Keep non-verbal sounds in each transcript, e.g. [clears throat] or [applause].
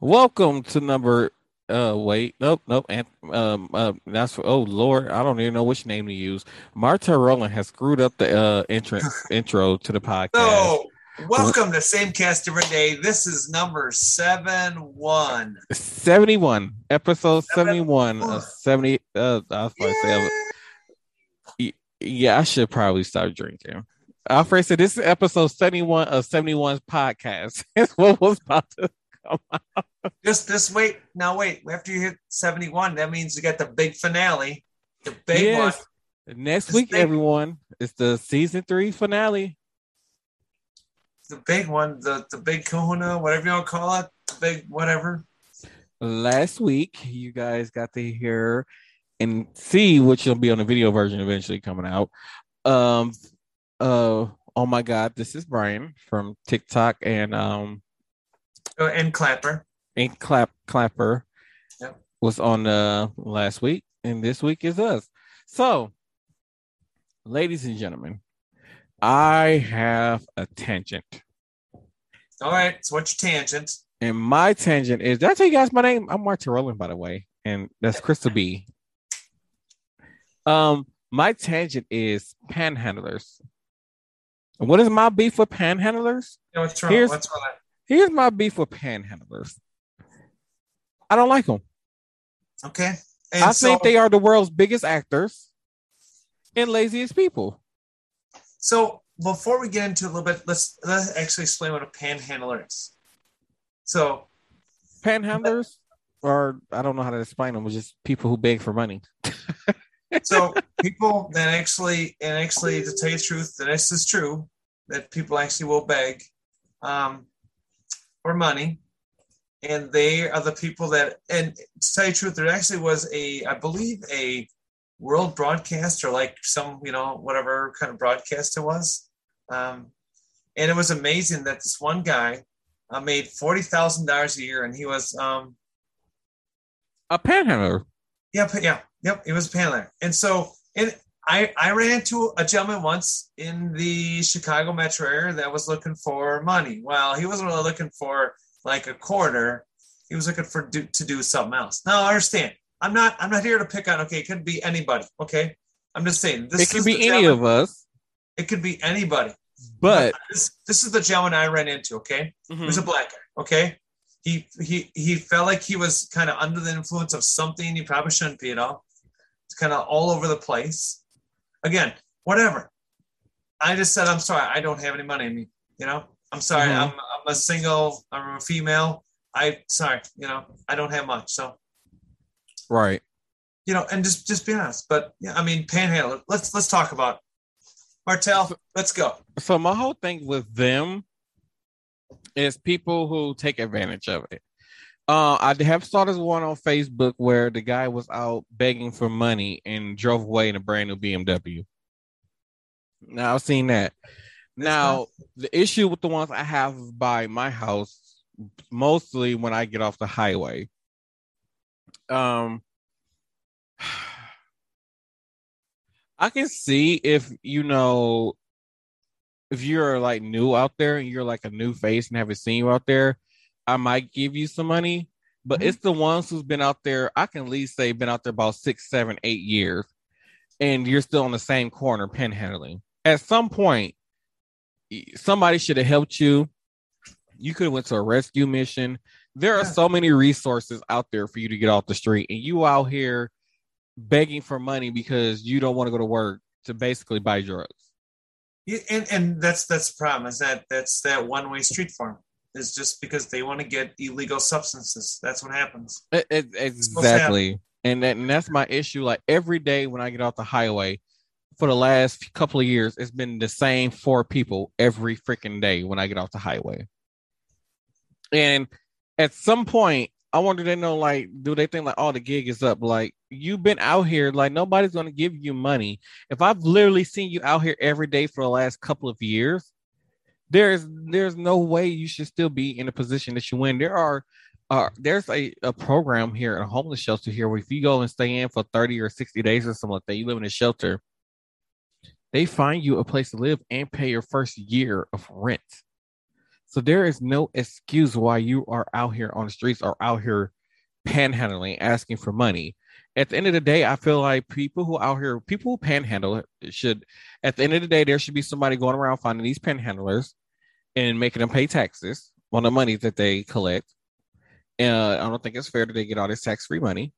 Welcome to number. Uh, wait, nope, nope. And um, uh, that's for. Oh Lord, I don't even know which name to use. Marta Rowland has screwed up the uh entrance [laughs] intro to the podcast. So, welcome to Same Cast Every Day. This is number seven one. Seventy-one, episode 71 of seventy. Uh, I was about to say, yeah, I should probably start drinking. Alfred said this is episode seventy-one of 71's podcast. [laughs] That's what was about to come out. Just this wait. Now wait. After you hit seventy one, that means you got the big finale, the big Yes. one, Next This week, everyone, it's the season three finale. the big one, the the big Kahuna, whatever you want to call it, the big whatever. last week you guys got to hear and see which will be on the video version eventually coming out um uh oh my god this is brian from tiktok and um Oh, and Clapper. and clap clapper Yep. was on uh last week and this week is us so ladies and gentlemen i have a tangent All right. So what's your tangent? and my tangent is did i tell you guys my name i'm martin Rowland, by the way and that's crystal b um my tangent is panhandlers And what is my beef with panhandlers Yeah, what's wrong? Here's- what's wrong? here's my beef with panhandlers i don't like them Okay. And i so, think they are the world's biggest actors and laziest people So before we get into a little bit, let's let's actually explain what a panhandler is. So panhandlers or i don't know how to explain them it's just people who beg for money [laughs] so people that actually and actually to tell you the truth, and this is true, that people actually will beg um, for money. And they are the people that and to tell you the truth, there actually was a I believe a world broadcast or like some, you know, whatever kind of broadcast it was. Um, and it was amazing that this one guy uh, made forty thousand dollars a year, and he was um, a panhandler yeah, yeah, yep. It was a panhandler, and so and I I ran into a gentleman once in the Chicago metro area that was looking for money. Well, he wasn't really looking for like a quarter. He was looking for do, to do something else. Now I understand. I'm not I'm not here to pick on. Okay, it could be anybody. Okay, I'm just saying this it could be any of us It could be anybody. but this this is the gentleman I ran into. Okay. Mm-hmm. He was a black guy. Okay. He he he felt like he was kind of under the influence of something he probably shouldn't be at all. It's kind of all over the place. Again, whatever. I just said I'm sorry. I don't have any money in me. You know. I'm sorry. Mhm. I'm I'm a single. I'm a female. I sorry. You know. I don't have much. So right you know, and just just be honest. But yeah, I mean, panhandle. Let's let's talk about. Martel, let's go. so my whole thing with them is people who take advantage of it uh i have saw this one on facebook where the guy was out begging for money and drove away in a brand new bmw now i've seen that. Now the issue with the ones i have by my house mostly when i get off the highway um [sighs] I can see if you know if you're like new out there and you're like a new face and haven't seen you out there, I might give you some money. But Mhm. it's the ones who's been out there, I can at least say been out there about six, seven, eight years, and you're still on the same corner panhandling. At some point, somebody should have helped you. You could have went to a rescue mission. There are Yeah. so many resources out there for you to get off the street, and you out here begging for money because you don't want to go to work to basically buy drugs. Yeah, and and that's that's the problem is that that's that one way street farm is just because they want to get illegal substances. That's what happens. It, it, exactly. And, that, and that's my issue. Like every day when I get off the highway for the last couple of years, it's been the same four people every freaking day when I get off the highway. And at some point, I wonder they know like, do they think like, oh, the gig is up? Like you've been out here, like nobody's gonna give you money. If I've literally seen you out here every day for the last couple of years, there's there's no way you should still be in a position that you win. There are uh, there's a, a program here at a homeless shelter here where if you go and stay in for 30 or 60 days or something like that, you live in a shelter, they find you a place to live and pay your first year of rent. So there is no excuse why you are out here on the streets or out here panhandling, asking for money. At the end of the day, I feel like people who out here, people who panhandle should, at the end of the day, there should be somebody going around finding these panhandlers and making them pay taxes on the money that they collect. Uh, I don't think it's fair that they get all this tax free money.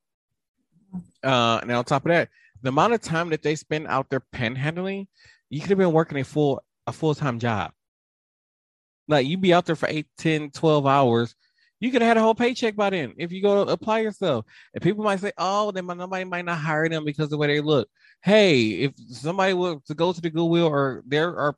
Uh, and on top of that, the amount of time that they spend out there panhandling, you could have been working a full a full time job. Like you'd be out there for 8, 10, 12 hours. You could have had a whole paycheck by then if you go apply yourself. And people might say, oh, then nobody might not hire them because of the way they look. Hey, if somebody were to go to the Goodwill or there are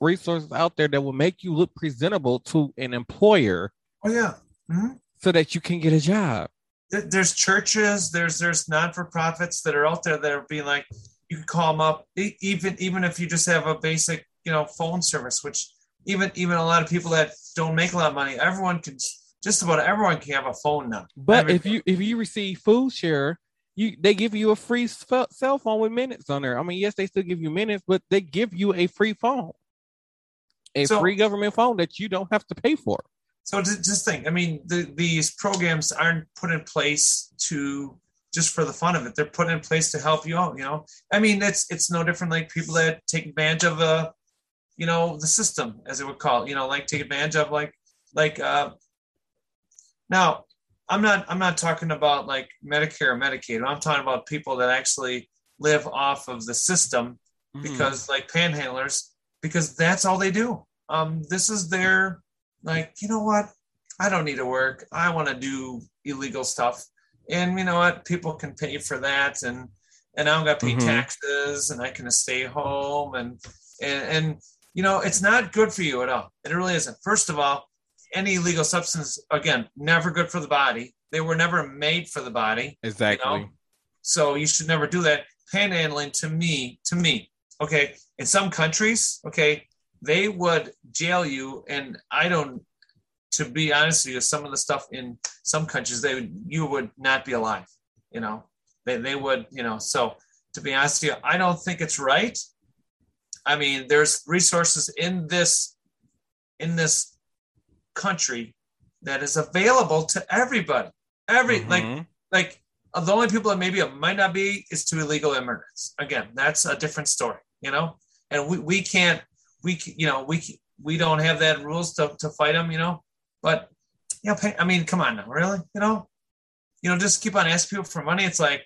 resources out there that will make you look presentable to an employer. Oh yeah. Mm-hmm. So that you can get a job. There's churches, there's there's non for profits that are out there that are being like, you can call them up, even even if you just have a basic, you know, phone service, which even even a lot of people that don't make a lot of money, everyone can just about everyone can have a phone now. But if you if you receive food share, you they give you a free cell phone with minutes on there. I mean, yes, they still give you minutes, but they give you a free phone, a so, free government phone that you don't have to pay for. So just think, I mean, the, these programs aren't put in place to just for the fun of it. They're put in place to help you out. You know, I mean, it's it's no different like people that take advantage of a you know the system as it would call it, you know like take advantage of like like uh now i'm not i'm not talking about like medicare or medicaid i'm talking about people that actually live off of the system mm-hmm. because like panhandlers because that's all they do um this is their like you know what i don't need to work i want to do illegal stuff and you know what people can pay for that and and i'm gonna pay mm-hmm. taxes and i can stay home and and and you know, it's not good for you at all. It really isn't. First of all, any illegal substance, again, never good for the body. They were never made for the body. Exactly. You know? So you should never do that. Panhandling to me, to me, okay, in some countries, okay, they would jail you. And I don't, to be honest with you, some of the stuff in some countries, they would, you would not be alive, you know, they, they would, you know, so to be honest with you, I don't think it's right. I mean, there's resources in this in this country that is available to everybody. Every mm-hmm. like like uh, the only people that maybe it might not be is to illegal immigrants. Again, that's a different story, you know. And we, we can't we you know we we don't have that rules to, to fight them, you know. But you know, I mean, come on now, really, you know, you know, just keep on asking people for money. It's like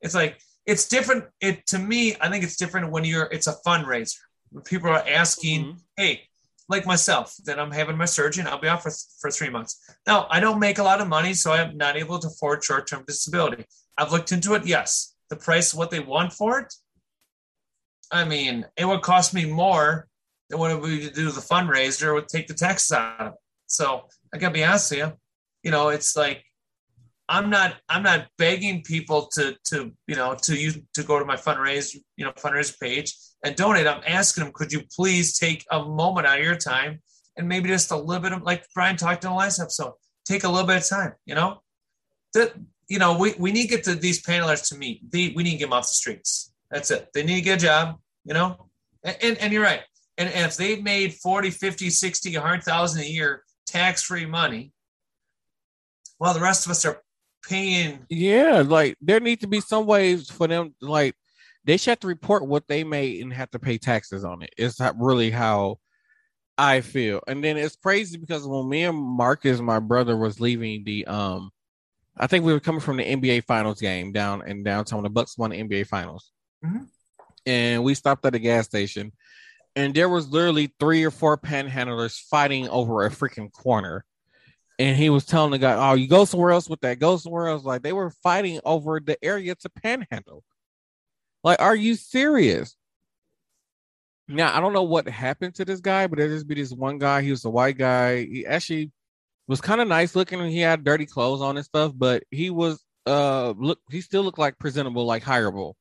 it's like it's different. It to me, I think it's different when you're. It's a fundraiser. When people are asking, mm-hmm. "Hey, like myself, that I'm having my surgery, I'll be off for for three months." Now, I don't make a lot of money, so I'm not able to afford short term disability. I've looked into it. Yes, the price, what they want for it. I mean, it would cost me more than what to do the fundraiser. Would take the taxes out of it. So I gotta be honest with you. You know, it's like I'm not I'm not begging people to to you know to use to go to my fundraise you know fundraiser page and donate. I'm asking them, could you please take a moment out of your time and maybe just a little bit of like Brian talked in the last episode, take a little bit of time. You know, that you know we, we need to get to these panelists to meet. We need to get them off the streets. That's it. They need to get a job. You know, and and, and you're right. And, and if they've made 40, 50, 60, 100,000 a year tax free money, well, the rest of us are paying. Yeah, like there need to be some ways for them, like they should have to report what they made and have to pay taxes on it. It's not really how I feel. And then it's crazy because when me and Marcus, my brother, was leaving the um, I think we were coming from the NBA Finals game down in downtown. The Bucks won the NBA Finals, mm-hmm. and we stopped at a gas station, and there was literally three or four panhandlers fighting over a freaking corner and he was telling the guy, "Oh, you go somewhere else with that. Go somewhere else." Like they were fighting over the area to panhandle. Like, are you serious? Now I don't know what happened to this guy, but there just be this one guy. He was a white guy. He actually was kind of nice looking, and he had dirty clothes on and stuff. But he was uh look, he still looked like presentable, like hireable.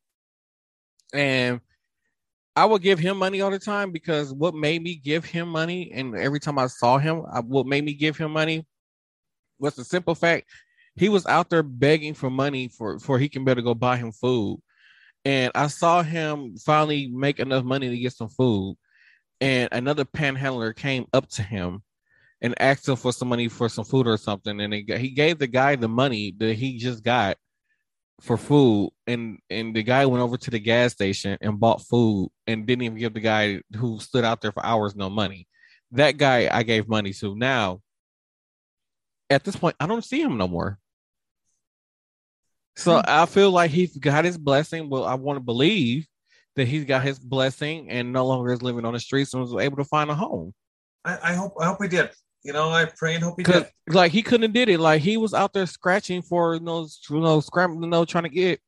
And I would give him money all the time because what made me give him money, and every time I saw him, I, what made me give him money was the simple fact he was out there begging for money for for he can better go buy him food. And I saw him finally make enough money to get some food. And another panhandler came up to him and asked him for some money for some food or something, and he, he gave the guy the money that he just got for food, and and the guy went over to the gas station and bought food and didn't even give the guy who stood out there for hours no money. That guy I gave money to. Now, at this point, I don't see him no more. So hmm. I feel like he's got his blessing. Well, I want to believe that he's got his blessing and no longer is living on the streets and was able to find a home. I, I hope I hope he did. You know, I pray and hope he did. Like he couldn't have did it. Like he was out there scratching for you know, you know, scrambling, you know, trying to get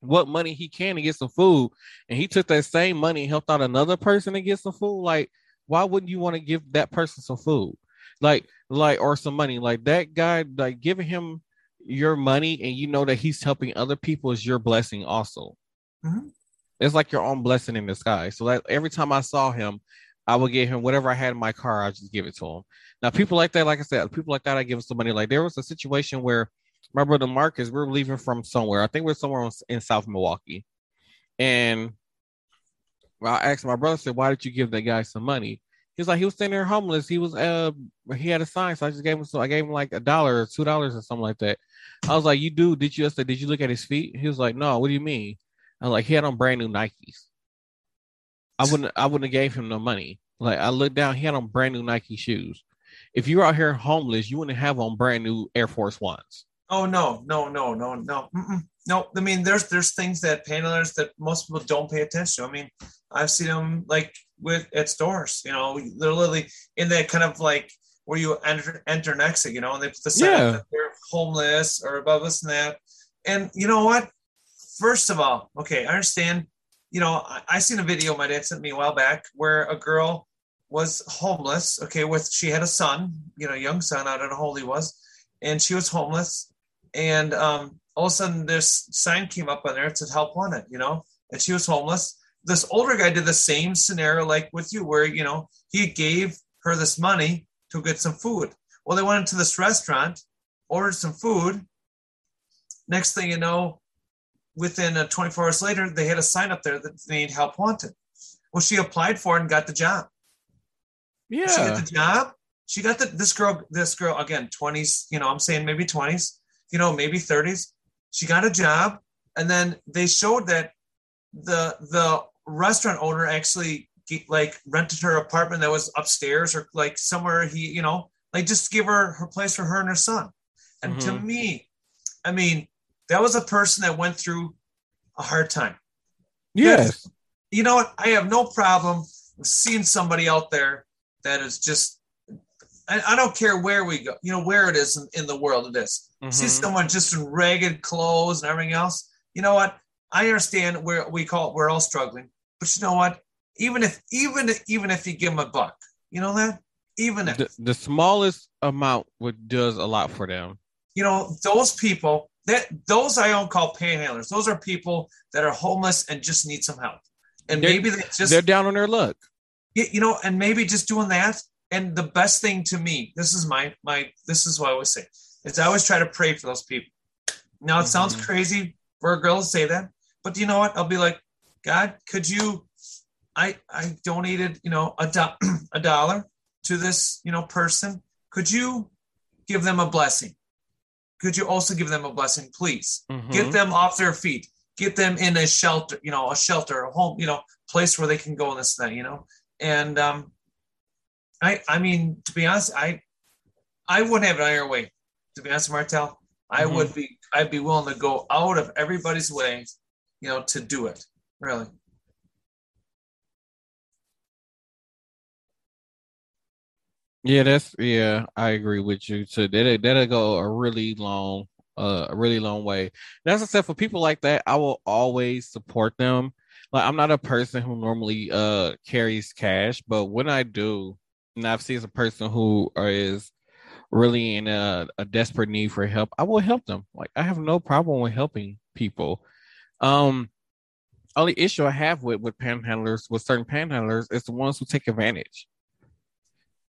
what money he can to get some food, and he took that same money and helped out another person to get some food. Like, why wouldn't you want to give that person some food, like, like or some money? Like that guy, like giving him your money and you know that he's helping other people is your blessing also. Mm-hmm. It's like your own blessing in the sky. So that every time I saw him, I would give him whatever I had in my car. I just give it to him. Now, people like that, like I said, people like that, I give them some money. Like there was a situation where my brother Marcus, we are leaving from somewhere. I think we're somewhere in South Milwaukee, and I asked my brother, said, "Why did you give that guy some money?" He's like, he was standing there homeless. He was, uh, he had a sign, so I just gave him. So I gave him like a dollar or two dollars or something like that. I was like, "You do? Did you?" I said, "Did you look at his feet?" He was like, "No." What do you mean? I was like, "He had on brand new Nikes." I [laughs] wouldn't, I wouldn't have gave him no money. Like I looked down, he had on brand new Nike shoes. If you're out here homeless, you wouldn't have on brand new Air Force Ones. Oh no, no, no, no, no, Mm-mm. No. I mean, there's there's things that panelers that most people don't pay attention. to. I mean, I've seen them like with at stores. You know, they're literally in that kind of like where you enter enter and exit. You know, and they put the sign yeah. that they're homeless or above this and that. And you know what? First of all, okay, I understand you know, I, I seen a video my dad sent me a while back where a girl was homeless. Okay, with she had a son, you know, young son. I don't know how old he was, and she was homeless. And um, all of a sudden, this sign came up on there. It said "Help Wanted," you know, and she was homeless. This older guy did the same scenario like with you, where you know he gave her this money to get some food. Well, they went into this restaurant, ordered some food. Next thing you know, within uh, 24 hours later, they had a sign up there that they need help wanted. Well, she applied for it and got the job. Yeah. She got the job. She got the, this girl, this girl, again, 20s, you know, I'm saying maybe 20s, you know, maybe 30s. She got a job. And then they showed that the, the restaurant owner actually like rented her apartment that was upstairs or like somewhere he, you know, like just give her her place for her and her son. And mm-hmm. to me, I mean, that was a person that went through a hard time. Yes. You know what? I have no problem seeing somebody out there that is just, I, I don't care where we go, you know, where it is in, in the world it is. Mm-hmm. See someone just in ragged clothes and everything else. You know what? I understand where we call it, we're all struggling. But you know what? Even if, even, even if you give them a buck, you know that? Even if the, the smallest amount would does a lot for them. You know, those people that those I don't call panhandlers. Those are people that are homeless and just need some help. And they're, maybe they just they're down on their luck. You know, and maybe just doing that. And the best thing to me, this is my my this is what I always say, is I always try to pray for those people. Now it mm-hmm. sounds crazy for a girl to say that, but you know what? I'll be like, God, could you? I I donated, you know, a do- [clears throat] a dollar to this, you know, person. Could you give them a blessing? could you also give them a blessing, please? Mm-hmm. Get them off their feet. Get them in a shelter, you know, a shelter, a home, you know, place where they can go in this thing, you know. And um, I, I mean, to be honest, I, I wouldn't have it either way. To be honest, Martel, I mm-hmm. would be, I'd be willing to go out of everybody's way, you know, to do it. Really. Yeah, that's yeah, I agree with you. So that that'll go a really long, uh, a really long way. That's I said, for people like that, I will always support them. Like I'm not a person who normally uh carries cash, but when I do, and I've seen a person who is really in a, a desperate need for help, I will help them. Like I have no problem with helping people. Um, only issue I have with with panhandlers, with certain panhandlers, is the ones who take advantage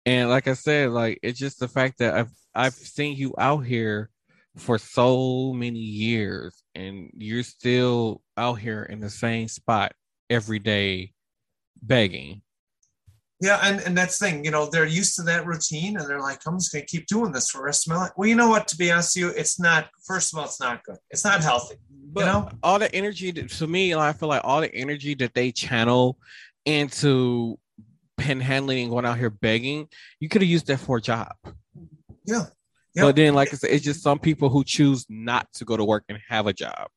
and like I said, like it's just the fact that I've I've seen you out here for so many years and you're still out here in the same spot every day begging. Yeah, and, and that's the thing, you know, they're used to that routine and they're like, I'm just gonna keep doing this for the rest of my life. Well, you know what, to be honest with you, it's not first of all, it's not good. It's not healthy. But you know? all the energy that, to me, I feel like all the energy that they channel into panhandling and going out here begging, you could have used that for a job. Yeah. But then, like I said, it's just some people who choose not to go to work and have a job.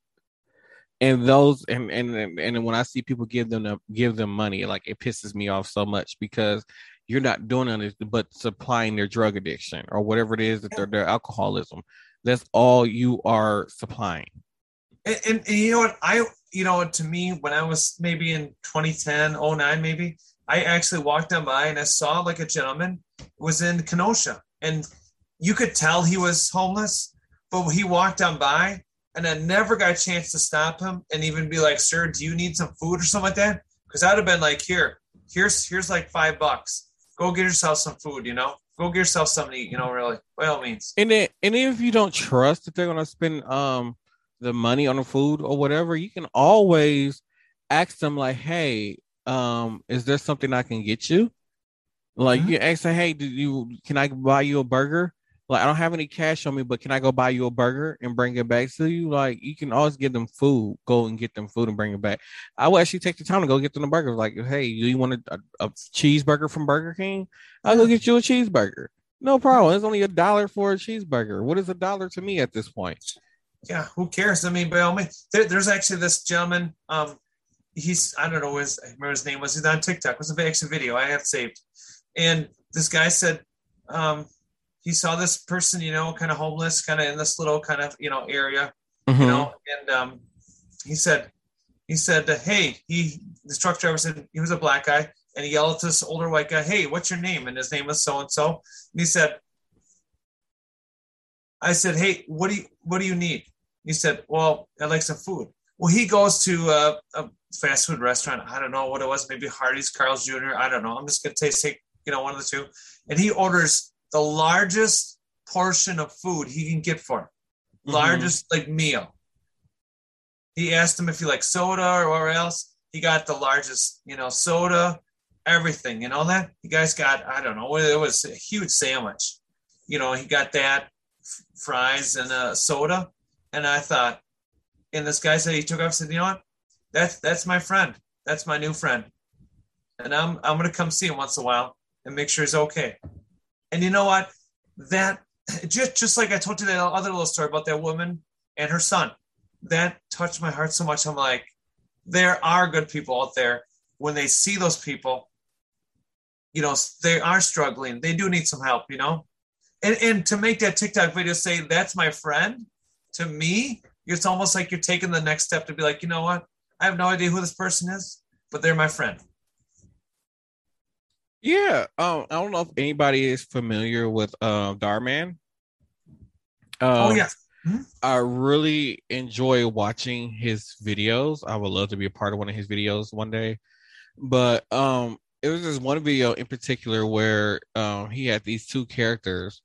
And those and and and when I see people give them give them money, like it pisses me off so much because you're not doing anything but supplying their drug addiction or whatever it is that their their alcoholism. That's all you are supplying. And, and, and, you know what? I you know to me when I was maybe in 2010, 09 maybe, I actually walked down by and I saw like a gentleman was in Kenosha and you could tell he was homeless, but he walked down by and I never got a chance to stop him and even be like, "Sir, do you need some food or something like that?" Because I'd have been like, "Here, here's here's like five bucks. Go get yourself some food. You know, go get yourself something to eat. You know, really, by all means." And then, and if you don't trust that they're gonna spend um the money on the food or whatever, you can always ask them like, "Hey, um, is there something I can get you?" Like mm-hmm. you ask them, "Hey, do you can I buy you a burger?" Like I don't have any cash on me, but can I go buy you a burger and bring it back to you? Like you can always give them food, go and get them food and bring it back. I will actually take the time to go get them the burger. Like, hey, you want a, a, a cheeseburger from Burger King? I'll go get you a cheeseburger. No problem. It's only a dollar for a cheeseburger. What is a dollar to me at this point? Yeah, who cares? I mean, by all means, there, there's actually this gentleman. Um, he's I don't know his I remember his name was. He's on TikTok. It was a actually video I have saved, and this guy said, um, he saw this person, you know, kind of homeless, kind of in this little kind of you know area, mm-hmm. you know, and um, he said, he said, hey, he the truck driver said he was a black guy, and he yelled to this older white guy, hey, what's your name? And his name was so and so, and he said, I said, hey, what do you what do you need? He said, well, I'd like some food. Well, he goes to a, a fast food restaurant. I don't know what it was, maybe Hardee's, Carl's Jr. I don't know. I'm just gonna taste take you know one of the two, and he orders the largest portion of food he can get for him. Mm-hmm. Largest like meal. He asked him if he liked soda or else. He got the largest, you know, soda, everything, and all that. You guys got, I don't know, it was a huge sandwich. You know, he got that, fries and a soda. And I thought, and this guy said he took off, said, you know what? That's that's my friend. That's my new friend. And I'm I'm gonna come see him once in a while and make sure he's okay. And you know what? That just just like I told you that other little story about that woman and her son, that touched my heart so much. I'm like, there are good people out there. When they see those people, you know, they are struggling. They do need some help, you know. And and to make that TikTok video say that's my friend, to me, it's almost like you're taking the next step to be like, you know what? I have no idea who this person is, but they're my friend. Yeah, um, I don't know if anybody is familiar with uh, Dhar Um, oh yes, mm-hmm. I really enjoy watching his videos. I would love to be a part of one of his videos one day. But um, it was this one video in particular where um, he had these two characters,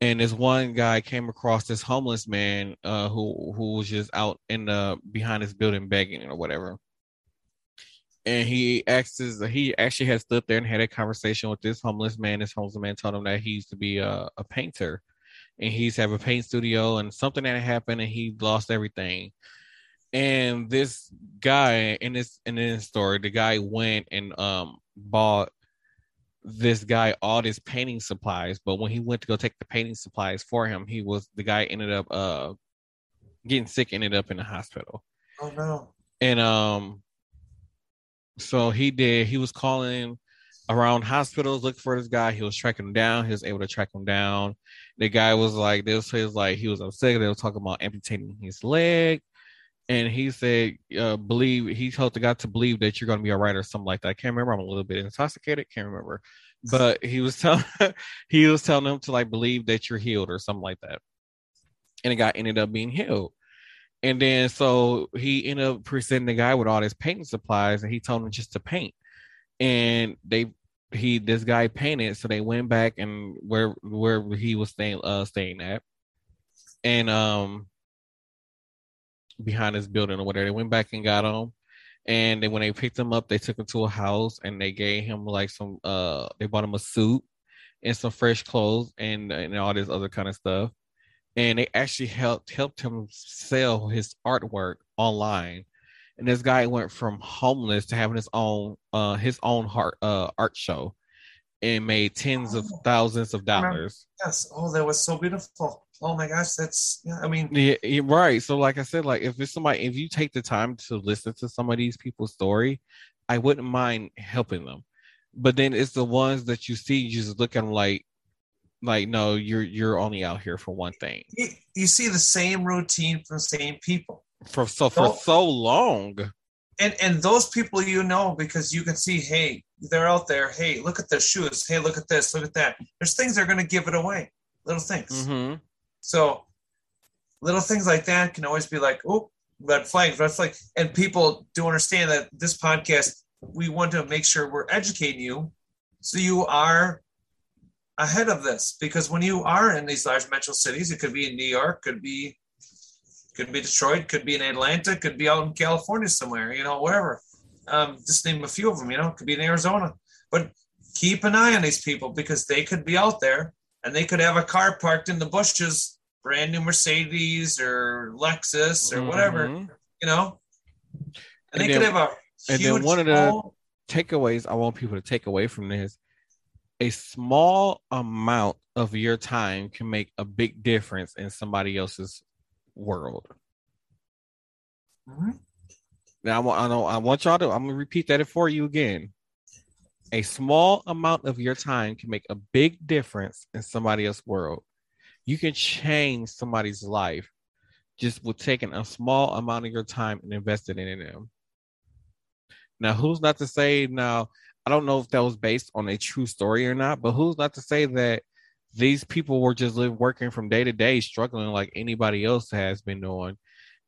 and this one guy came across this homeless man uh, who who was just out in the behind his building begging or whatever and he asked his, he actually had stood there and had a conversation with this homeless man. This homeless man told him that he used to be a, a painter and he's have a paint studio and something that happened and he lost everything. And this guy in this in this story, the guy went and um bought this guy all his painting supplies, but when he went to go take the painting supplies for him, he was the guy ended up uh getting sick, ended up in the hospital. Oh no. And um so he did. He was calling around hospitals looking for this guy. He was tracking him down. He was able to track him down. The guy was like, this was like he was upset. They were talking about amputating his leg. And he said, uh, believe he told the guy to believe that you're gonna be all right or something like that. I can't remember. I'm a little bit intoxicated, can't remember. But he was telling [laughs] he was telling him to like believe that you're healed or something like that. And the guy ended up being healed. And then so he ended up presenting the guy with all his painting supplies and he told him just to paint. And they he this guy painted, so they went back and where where he was staying uh staying at. And um behind his building or whatever, they went back and got him. And then when they picked him up, they took him to a house and they gave him like some uh they bought him a suit and some fresh clothes and and all this other kind of stuff. And they actually helped helped him sell his artwork online. And this guy went from homeless to having his own uh his own heart uh art show and made tens of thousands of dollars. Yes. Oh, that was so beautiful. Oh my gosh, that's yeah. I mean, Yeah, yeah, right. So, like I said, like if it's somebody, if you take the time to listen to some of these people's story, I wouldn't mind helping them. But then it's the ones that you see, you just look at them like, like no, you're you're only out here for one thing. you, you see the same routine from the same people. For so for Don't- so long, and and those people you know because you can see hey they're out there. Hey look at their shoes. Hey look at this. Look at that. There's things they're going to give it away. Little things. Mhm. so little things like that can always be like oh red flags red flag. And people do understand that this podcast we want to make sure we're educating you so you are ahead of this because when you are in these large metro cities it could be in new york could be could be detroit could be in atlanta could be out in california somewhere you know wherever. Um, just name a few of them you know could be in arizona. But keep an eye on these people because they could be out there and they could have a car parked in the bushes brand new mercedes or lexus or whatever Mhm. you know? And, And they then- could have a and then one of the- takeaways I want people to take away from this a small amount of your time can make a big difference in somebody else's world. Mhm. Now I want I know I want y'all to I'm gonna repeat that for you again. A small amount of your time can make a big difference in somebody else's world. You can change somebody's life just with taking a small amount of your time and investing in them. Now, who's not to say now? I don't know if that was based on a true story or not, but who's not to say that these people were just live working from day to day, struggling like anybody else has been doing,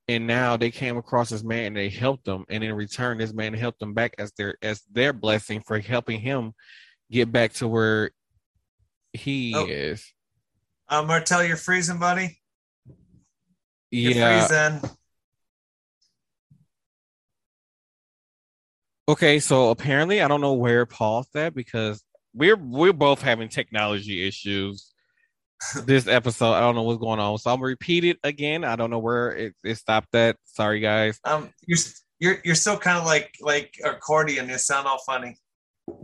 and now they came across this man and they helped them, and in return, this man helped them back as their as their blessing for helping him get back to where he Oh. is. uh, martel you're freezing buddy you're Yeah. freezing Okay, so apparently I don't know where Paul's at because we're we're both having technology issues [laughs] this episode. I don't know what's going on. So I'm gonna repeat it again. I don't know where it, it stopped at. Sorry guys. um you're you're you're still kind of like like accordion you sound all funny How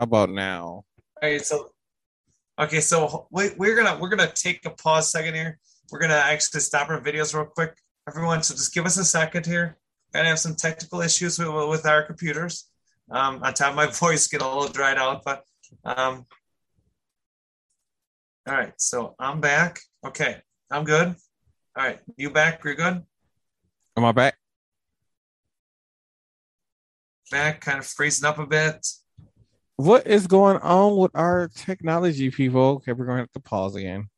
about now? All right, so okay, so we, we're gonna we're gonna take a pause second here. We're gonna actually stop our videos real quick, everyone. So just give us a second here. Gonna have some technical issues with, with our computers. Um, on top of my [laughs] voice get a little dried out, but um, all right. So I'm back. Okay, I'm good. All right, you back? You're good. Am I back? Back, kind of freezing up a bit. What is going on with our technology, people? Okay, we're gonna have to pause again.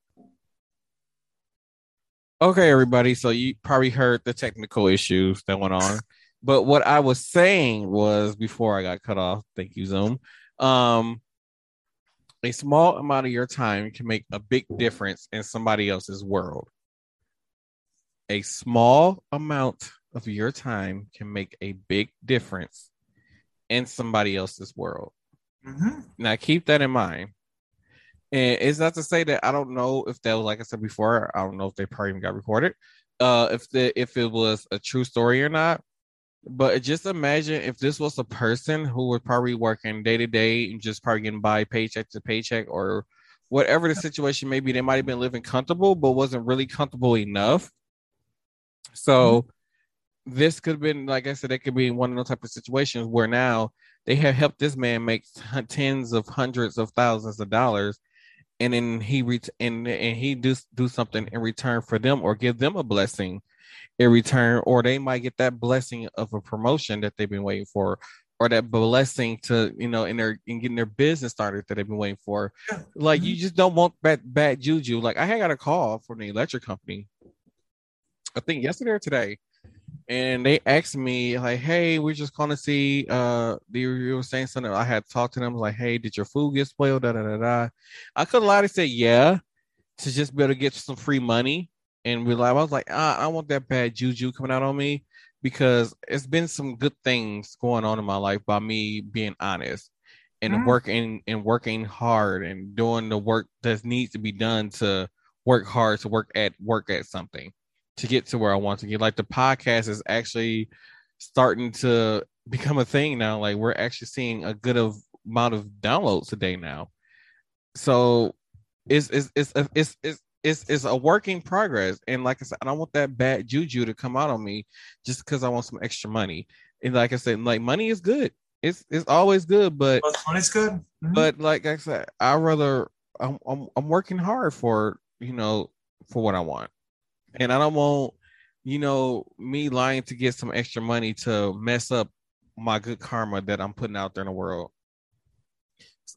Okay, everybody. So you probably heard the technical issues that went on. But what I was saying was before I got cut off, thank you, Zoom. Um, a small amount of your time can make a big difference in somebody else's world. A small amount of your time can make a big difference in somebody else's world. hmm Now keep that in mind. And it's not to say that I don't know if that was like I said before, I don't know if they probably even got recorded. Uh if the if it was a true story or not. But just imagine if this was a person who was probably working day to day and just probably getting by paycheck to paycheck or whatever the situation may be, they might have been living comfortable, but wasn't really comfortable enough. So this could have been, like I said, it could be one of those type of situations where now they have helped this man make tens of hundreds of thousands of dollars, and then he ret- and and he do do something in return for them or give them a blessing in return, or they might get that blessing of a promotion that they've been waiting for, or that blessing to you know in their in getting their business started that they've been waiting for. Yeah. Like you mm-hmm. just don't want bad bad juju. Like I had got a call from the electric company, I think yesterday or today and they asked me like, "Hey, we're just going to see." Uh, you, you were saying something. I had talked to them like, "Hey, did your food get spoiled?" Da da da da. I could lie to say yeah, to just be able to get some free money and be like, I was like, ah, I want that bad juju coming out on me. because it's been some good things going on in my life by me being honest and Mhm. working and working hard and doing the work that needs to be done to work hard to work at work at something to get to where I want to get. Like the podcast is actually starting to become a thing now. Like we're actually seeing a good of amount of downloads a day now. So it's it's it's it's it's it's, it's a work in progress. And like I said, I don't want that bad juju to come out on me just because I want some extra money. And like I said, like money is good. It's it's always good, but money's good. Mhm. but like I said, I rather I'm, I'm I'm working hard for you know for what I want, and I don't want you know me lying to get some extra money to mess up my good karma that I'm putting out there in the world.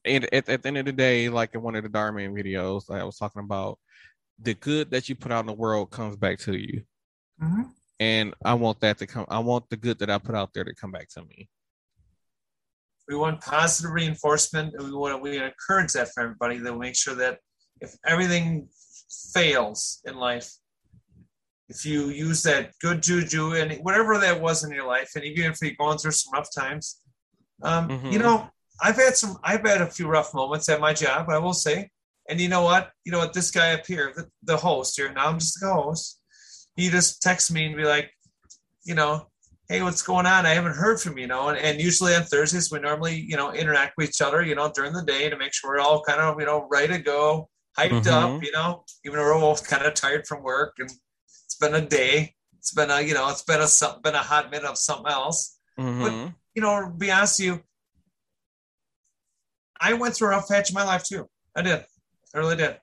And at, at the end of the day, like in one of the Dhar Mann videos, I was talking about the good that you put out in the world comes back to you, Mhm. and I want that to come. I want the good that I put out there to come back to me. we want positive reinforcement and we want we encourage that for everybody that we make sure that if everything fails in life if you use that good juju and whatever that was in your life and even if you're going through some rough times um, Mhm. you know i've had some i've had a few rough moments at my job i will say and you know what you know what this guy up here the, the host here now i'm just the host he just texts me and be like you know hey, what's going on? I haven't heard from you, you know. And, and usually on Thursdays, we normally, you know, interact with each other, you know, during the day to make sure we're all kind of, you know, ready to go, hyped Mhm. up, you know, even though we're all kind of tired from work and been a day. It's been a, you know, it's been a been a hot minute of something else. Mhm. You know, to be honest with you, I went through a rough patch in my life too. I did. I really did.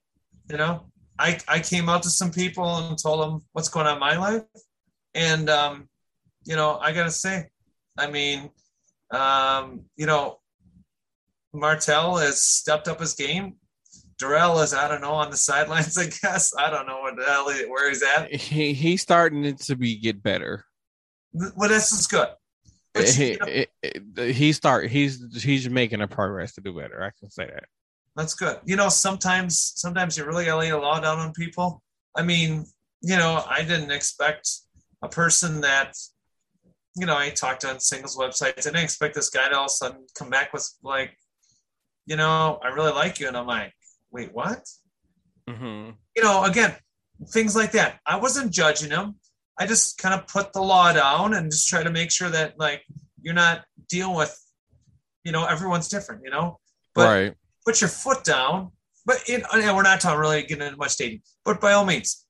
You know, I I came out to some people and told them what's going on in my life, and um, you know, I gotta say, I mean, um, you know, Martel has stepped up his game. Darrell is, I don't know, on the sidelines. [laughs] I guess I don't know what the hell he, where he's at. He he's starting to be get better. Well, this is good. But, he, you know, it- it- he start he's he's making a progress to do better. I can say that. That's good. You know, sometimes sometimes you really gotta lay the law down on people. I mean, you know, I didn't expect a person that, you know, I talked on singles websites. I didn't expect this guy to all of a sudden come back with like, you know, I really like you, and I'm like, wait, what? hmm You know, again, things like that. I wasn't judging him. I just kind of put the law down and just try to make sure that like you're not dealing with, you know, everyone's different. You know, but Right. put your foot down. But in, and we're not talking really getting into much dating. But by all means,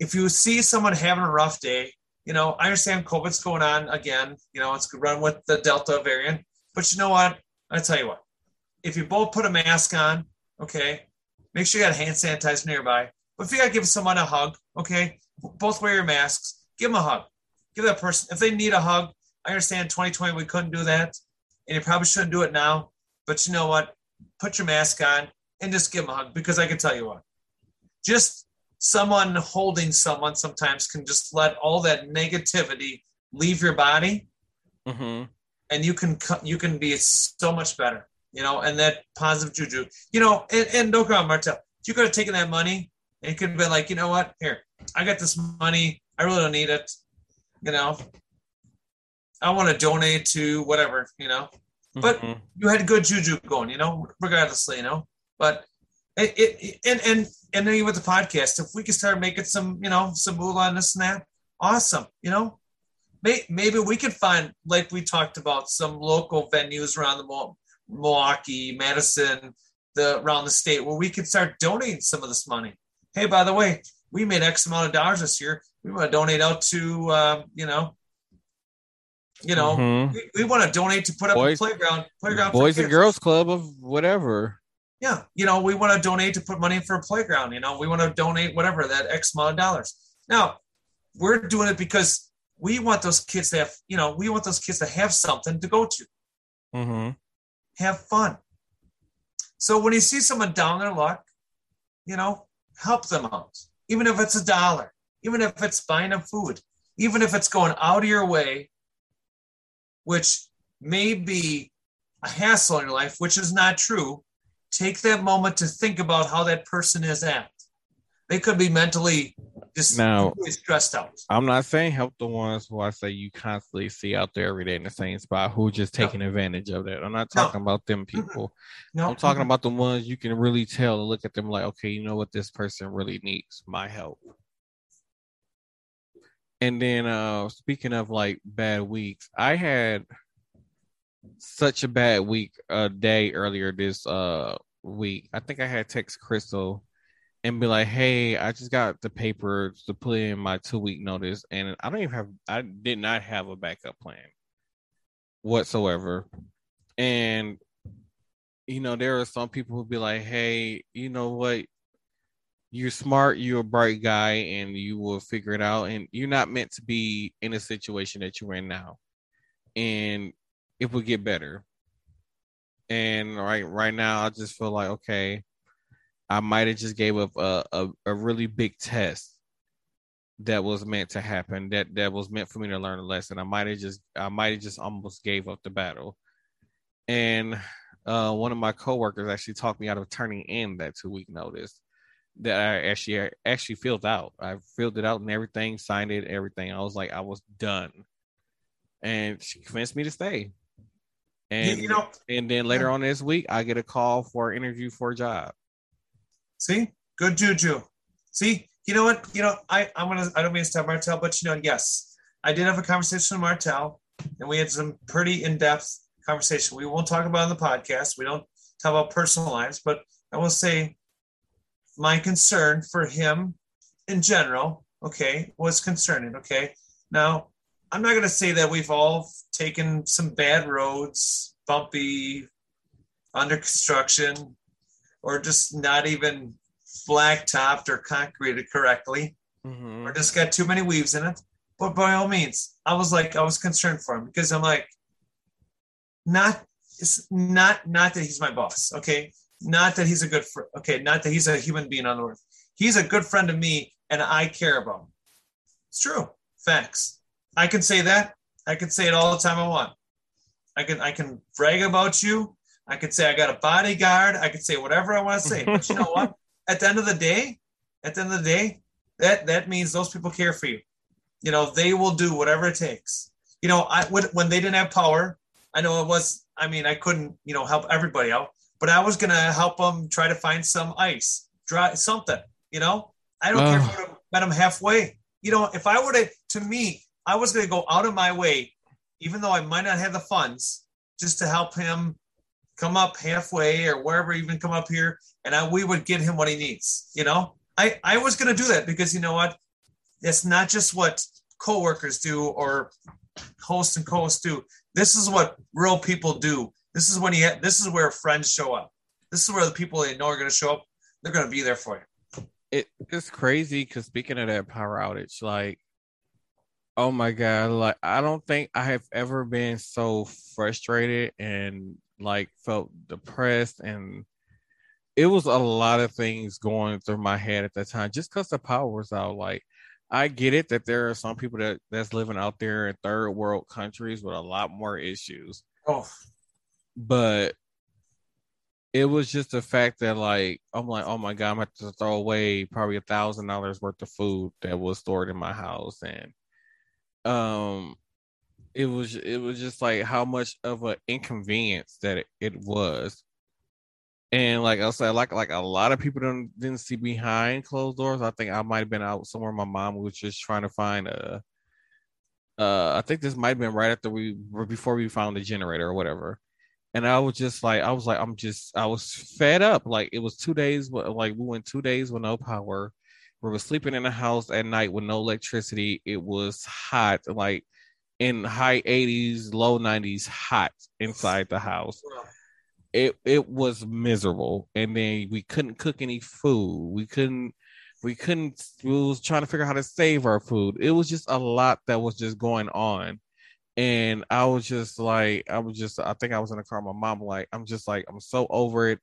if you see someone having a rough day, you know, I understand COVID's going on again. You know, it's run with the Delta variant. But you know what? I tell you what. If you both put a mask on, okay, make sure you got hand sanitizer nearby. But if you got to give someone a hug, okay, both wear your masks. Give them a hug. Give that person if they need a hug. I understand 2020 we couldn't do that, and you probably shouldn't do it now. But you know what? put your mask on and just give them a hug because I can tell you what, just someone holding someone sometimes can just let all that negativity leave your body hmm and you can you can be so much better, you know, and that positive juju, you know, and, and don't go on Martel. You could have taken that money and it could have been like, you know what, here, I got this money, I really don't need it, you know. I want to donate to whatever, you know But- Mhm. you had good juju going, you know, regardlessly, you know. But it, it and and and then with the podcast, if we can start making some, you know, some moolah on this and that, awesome, you know. May, maybe we could find, like we talked about, some local venues around the Milwaukee, Madison, the around the state where we could start donating some of this money. Hey, by the way, we made X amount of dollars this year. We want to donate out to, um, you know, you know, Mhm. we, we want to donate to put up Boys- a playground, playground for Boys and. Girls Club of whatever. Yeah, you know, we want to donate to put money for a playground. You know, we want to donate whatever that X amount of dollars. Now, we're doing it because we want those kids to have, you know, we want those kids to have something to go to, hmm have fun. So when you see someone down their luck, you know, help them out, even if it's a dollar, even if it's buying them food, even if it's going out of your way, which may be a hassle in your life, which is not true. Take that moment to think about how that person is at. They could be mentally just Now- really stressed out. I'm not saying help the ones who I say you constantly see out there every day in the same spot who are just No. taking advantage of that. I'm not No. talking about them people. No, I'm talking about the ones you can really tell and look at them like, okay, you know what, this person really needs my help. And then uh speaking of like bad weeks, I had such a bad week a day earlier this uh week. I think I had text Crystal and be like, "Hey, I just got the papers to put in my two week notice, and I don't even have. I did not have a backup plan whatsoever." And you know, there are some people who be like, "Hey, you know what? You're smart. You're a bright guy, and you will figure it out. And you're not meant to be in a situation that you're in now, and it will get better." And right, right now, I just feel like okay. I might have just gave up a, a, a really big test that was meant to happen that that was meant for me to learn a lesson. I might have just I might have just almost gave up the battle. And uh, one of my coworkers actually talked me out of turning in that two week notice that I actually actually filled out. I filled it out and everything, signed it, everything. I was like, I was done. And she convinced me to stay. And you know, and then later on this week, I get a call for an interview for a job. See, good juju. See, you know what? You know, I I'm gonna I don't mean to stop Martel, but you know, yes, I did have a conversation with Martel, and we had some pretty in depth conversation. We won't talk about on the podcast. We don't talk about personal lives, but I will say my concern for him in general, okay, was concerning. Okay, now I'm not gonna say that we've all taken some bad roads, bumpy, under construction, or just not even black topped or concreted correctly, Mm-hmm. or just got too many weaves in it. But by all means, I was like, I was concerned for him because I'm like, not, it's not, not that he's my boss, okay, not that he's a good friend, okay, not that he's a human being on the earth. He's a good friend to me, and I care about him. It's true, facts. I can say that. I can say it all the time I want. I can, I can brag about you. I could say I got a bodyguard. I could say whatever I want to say. But you know what? [laughs] At the end of the day, at the end of the day, that that means those people care for you. You know, they will do whatever it takes. You know, I when, when they didn't have power, I know it was. I mean, I couldn't, you know, help everybody out, but I was gonna help them try to find some ice, dry something. You know, I don't care if I met them halfway. You know, if I were to to me, I was gonna go out of my way, even though I might not have the funds, just to help him come up halfway or wherever, even come up here, and I, we would get him what he needs. You know, I I was gonna do that because you know what, it's not just what coworkers do or hosts and co-hosts do. This is what real people do. This is when you this is where friends show up. This is where the people they know are going to show up. They're going to be there for you. it it's crazy because speaking of that power outage, like, oh my god, like I don't think I have ever been so frustrated and like felt depressed and it was a lot of things going through my head at that time just because the power was out. Like, I get it that there are some people that that's living out there in third world countries with a lot more issues Oh, but it was just the fact that like I'm like, oh my god, I'm gonna to throw away probably a thousand dollars worth of food that was stored in my house, and um, it was it was just like how much of an inconvenience that it, it was, and like I said, like like a lot of people didn't didn't see behind closed doors. I think I might have been out somewhere. My mom was just trying to find a. Uh, I think this might have been right after we before we found the generator or whatever and I was just like, I was like, I'm just, I was fed up. Like it was two days, like we went two days with no power. We were sleeping in the house at night with no electricity. It was hot, like in high 80s, low 90s, hot inside the house. It it was miserable, and then we couldn't cook any food. We couldn't. We couldn't. We was trying to figure out how to save our food. It was just a lot that was just going on and I was just like, I was just, I think I was in the car. My mom, like, I'm just like, I'm so over it.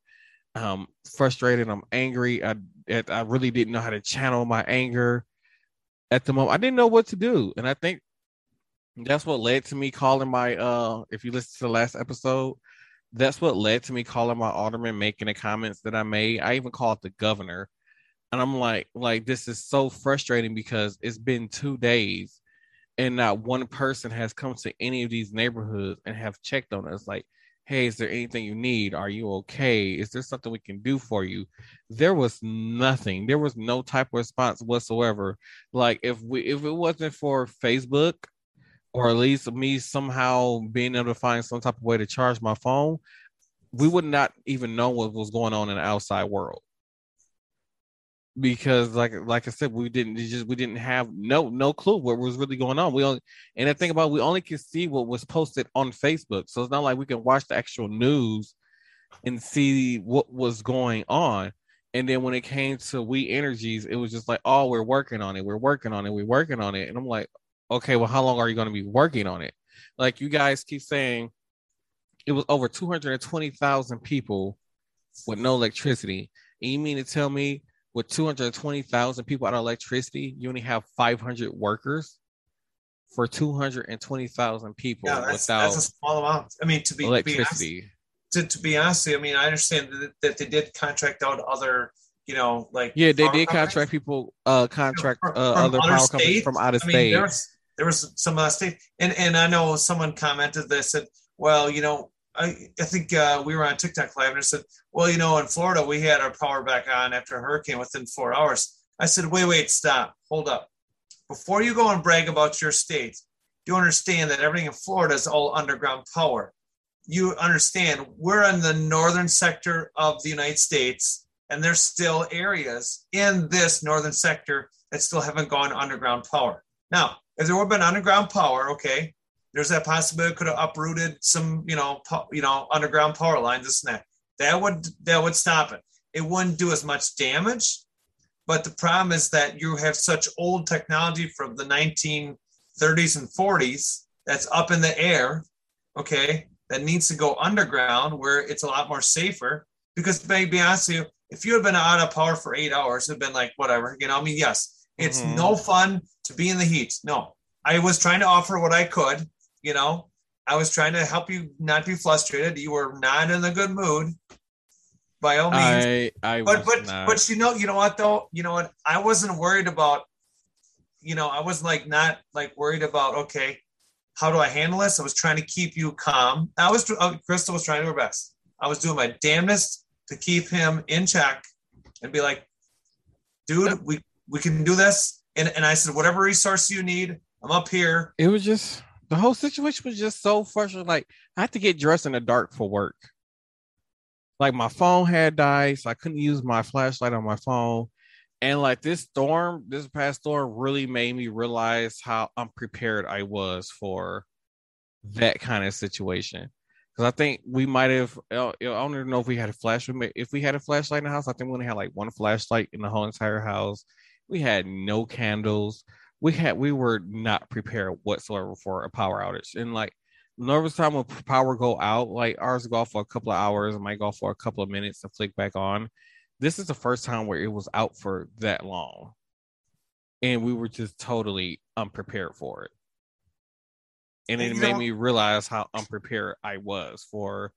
I'm frustrated. I'm angry. I, I really didn't know how to channel my anger at the moment. I didn't know what to do, and I think that's what led to me calling my. uh If you listen to the last episode, that's what led to me calling my alderman, making the comments that I made. I even called the governor. And I'm like, like this is so frustrating because it's been two days and not one person has come to any of these neighborhoods and have checked on us. Like, hey, is there anything you need? Are you okay? Is there something we can do for you? There was nothing. There was no type of response whatsoever. Like if we if it wasn't for Facebook or at least me somehow being able to find some type of way to charge my phone, we would not even know what was going on in the outside world. Because like like I said, we didn't just we didn't have no no clue what was really going on. We only and the thing about we only could see what was posted on Facebook, so it's not like we can watch the actual news and see what was going on. And then when it came to We Energies, it was just like, oh, we're working on it, we're working on it, we're working on it, and I'm like, okay, well, how long are you going to be working on it? Like you guys keep saying, it was over two hundred and twenty thousand people with no electricity. And you mean to tell me with 220,000 people out of electricity, you only have 500 workers for 220,000 people Yeah, that's, without that's a small amount. I mean, to be, to be honest, to, to be honest, I mean, I understand that, that they did contract out other, you know, like Yeah, they did companies. contract people, uh, contract uh, other other power companies from out of I mean, state. There was some of state, and and I know someone commented that said, well, you know, I I think uh, we were on TikTok live and I said, well, you know, in Florida we had our power back on after a hurricane within four hours. I said, wait, wait, stop, hold up, before you go and brag about your state, you understand that everything in Florida is all underground power. You understand we're in the northern sector of the United States, and there's still areas in this northern sector that still haven't gone underground power. Now, if there would have been underground power, okay, there's that possibility it could have uprooted some, you know, po- you know, underground power lines, this and that. That would that would stop it. It wouldn't do as much damage, but the problem is that you have such old technology from the 1930s and 40s that's up in the air, okay, that needs to go underground where it's a lot more safer. Because, to be honest with you, if you had been out of power for eight hours, it'd been like whatever, you know. I mean, yes, it's Mhm. no fun to be in the heat. No, I was trying to offer what I could, you know. I was trying to help you not be frustrated. You were not in a good mood, by all means I I but was but not. but you know you know what though you know what I wasn't worried about you know I was like not like worried about okay how do I handle this I was trying to keep you calm I was uh, Crystal was trying to do her best I was doing my damnedest to keep him in check and be like dude we we can do this and and I said whatever resource you need I'm up here it was just the whole situation was just so frustrating. Like I had to get dressed in the dark for work. Like my phone had died, so I couldn't use my flashlight on my phone. And like this storm, this past storm really made me realize how unprepared I was for that kind of situation. Because I think we might have, I don't even know if we had a flash. If we had a flashlight in the house, I think we only had like one flashlight in the whole entire house. We had no candles we had we were not prepared whatsoever for a power outage. And like nervous time when power go out, like ours go off for a couple of hours, it might go off for a couple of minutes and flick back on. This is the first time where it was out for that long. And we were just totally unprepared for it. And it made me realize how unprepared I was for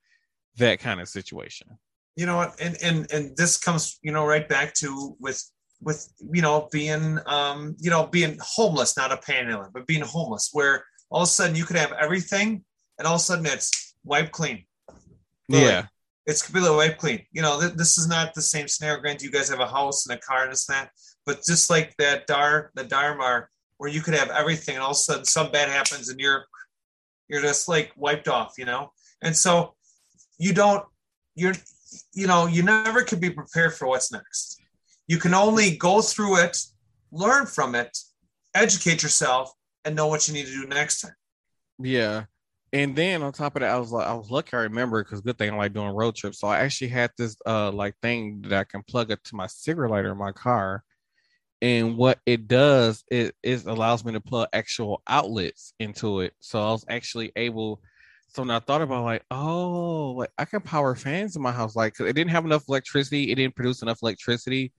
that kind of situation. you know what and and and this comes you know right back to with with you know being um you know being homeless not a panhandler but being homeless where all of a sudden you could have everything and all of a sudden it's wiped clean. Really? Yeah. it's completely wiped clean. You know th- this is not the same scenario. Granted you guys have a house and a car and this and that but just like that dar the Dhar Mann where you could have everything and all of a sudden some bad happens and you're you're just like wiped off you know? And so you don't you're you know you never can be prepared for what's next you can only go through it learn from it educate yourself and know what you need to do next time Yeah. And then on top of that, I was like, I was lucky I remember because good thing I like doing road trips. So I actually had this uh like thing that I can plug it to my cigarette lighter in my car. And what it does is it allows me to plug actual outlets into it. So I was actually able. So when I thought about like, oh, like I can power fans in my house, like it didn't have enough electricity. It didn't produce enough electricity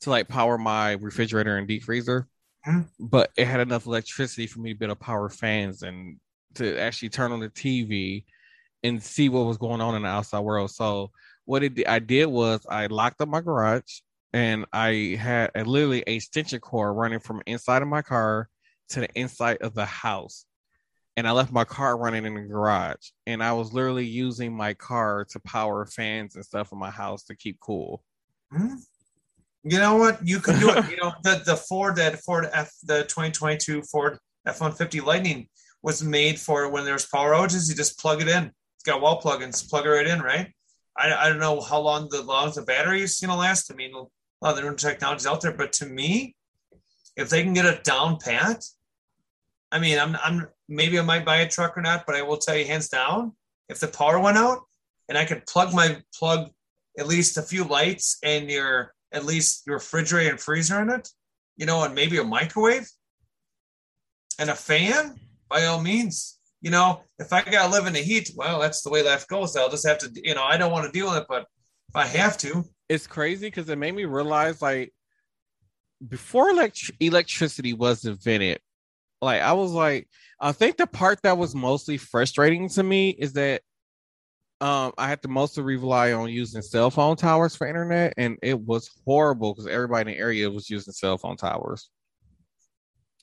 to like power my refrigerator and deep freezer. Mhm. But it had enough electricity for me to be able to power fans and to actually turn on the TV and see what was going on in the outside world. So what it I did was I locked up my garage and I had a, literally a extension cord running from inside of my car to the inside of the house. And I left my car running in the garage. And I was literally using my car to power fans and stuff in my house to keep cool. Hmm? You know what? You can do it. [laughs] You know, the, the Ford, that Ford F, the 2022 Ford F 150 Lightning was made for when there's power outages. You just plug it in. It's got wall plugins, plug it right in, right? I, I don't know how long the long the batteries you know last. I mean, a lot of the new technologies out there, but to me, if they can get it down pat, I mean, I'm I'm maybe I might buy a truck or not, but I will tell you hands down, if the power went out and I could plug my plug at least a few lights and your at least your refrigerator and freezer in it, you know, and maybe a microwave and a fan, by all means. You know, if I gotta live in the heat, well, that's the way life goes. I'll just have to, you know, I don't want to deal with it, but if I have to, It's crazy because it made me realize like before elect- electricity was invented, like I was like, I think the part that was mostly frustrating to me is that um I had to mostly rely on using cell phone towers for internet, and it was horrible because everybody in the area was using cell phone towers.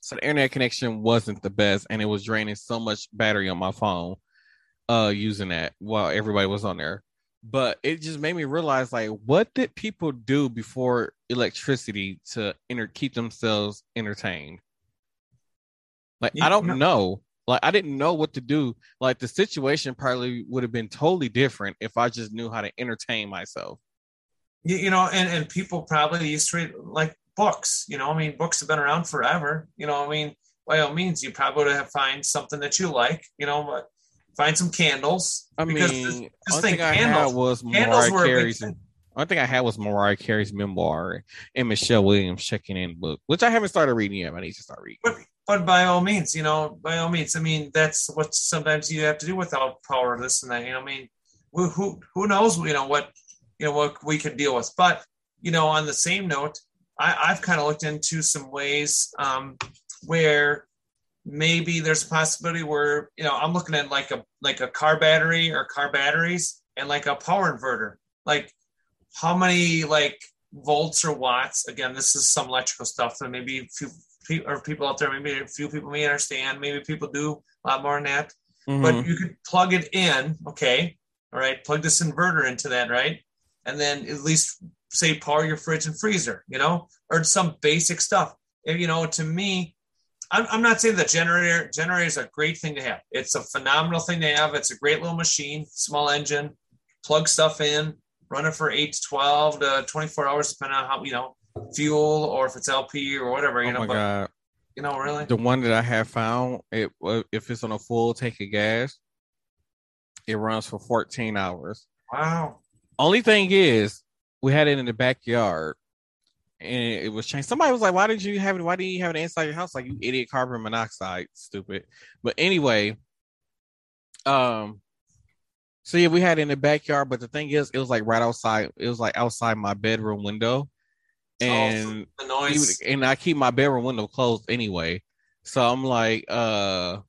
So the internet connection wasn't the best, and it was draining so much battery on my phone uh using that while everybody was on there. But it just made me realize like what did people do before electricity to enter keep themselves entertained? Like Yeah, I don't no. know. Like I didn't know what to do. Like the situation probably would have been totally different if I just knew how to entertain myself. you, you know, and, and people probably used to read like books, you know, I mean, books have been around forever, you know, I mean, by all means, you probably would have find something that you like, you know, but find some candles. I because mean, this- this thing candles, was candles Mariah were Carey's. thing. Only thing I had was Mariah Carey's memoir and Michelle Williams checking in book, which I haven't started reading yet. but I need to start reading. But, but by all means, you know, by all means, I mean, that's what sometimes you have to do without power, this and that, you know, I mean, who, who, who knows, you know, what, you know, what we could deal with. But, you know, on the same note, I, I've kind of looked into some ways um, where maybe there's a possibility where, you know, I'm looking at like a, like a car battery or car batteries and like a power inverter, like how many like volts or watts, again, this is some electrical stuff that maybe a few people or people out there, maybe a few people may understand, maybe people do a lot more than that. Mhm. But you could plug it in, okay, all right, plug this inverter into that, right? And then at least say power your fridge and freezer, you know, or some basic stuff. And, you know, to me, I'm, I'm not saying the generator generator is a great thing to have. It's a phenomenal thing to have. It's a great little machine, small engine, plug stuff in, run it for eight to 12 to 24 hours, depending on how, you know, fuel or if it's LP or whatever, you oh know, my but, god, you know, really. the one that I have found, it uh, if it's on a full tank of gas, it runs for 14 hours. Wow. Only thing is, we had it in the backyard, and it was changed. Somebody was like, "Why did you have it? Why didn't you have it inside your house? Like you idiot, carbon monoxide, stupid." But anyway, um, so yeah, we had it in the backyard. But the thing is, it was like right outside. It was like outside my bedroom window, and the noise. would- and I keep my bedroom window closed anyway. So I'm like, uh,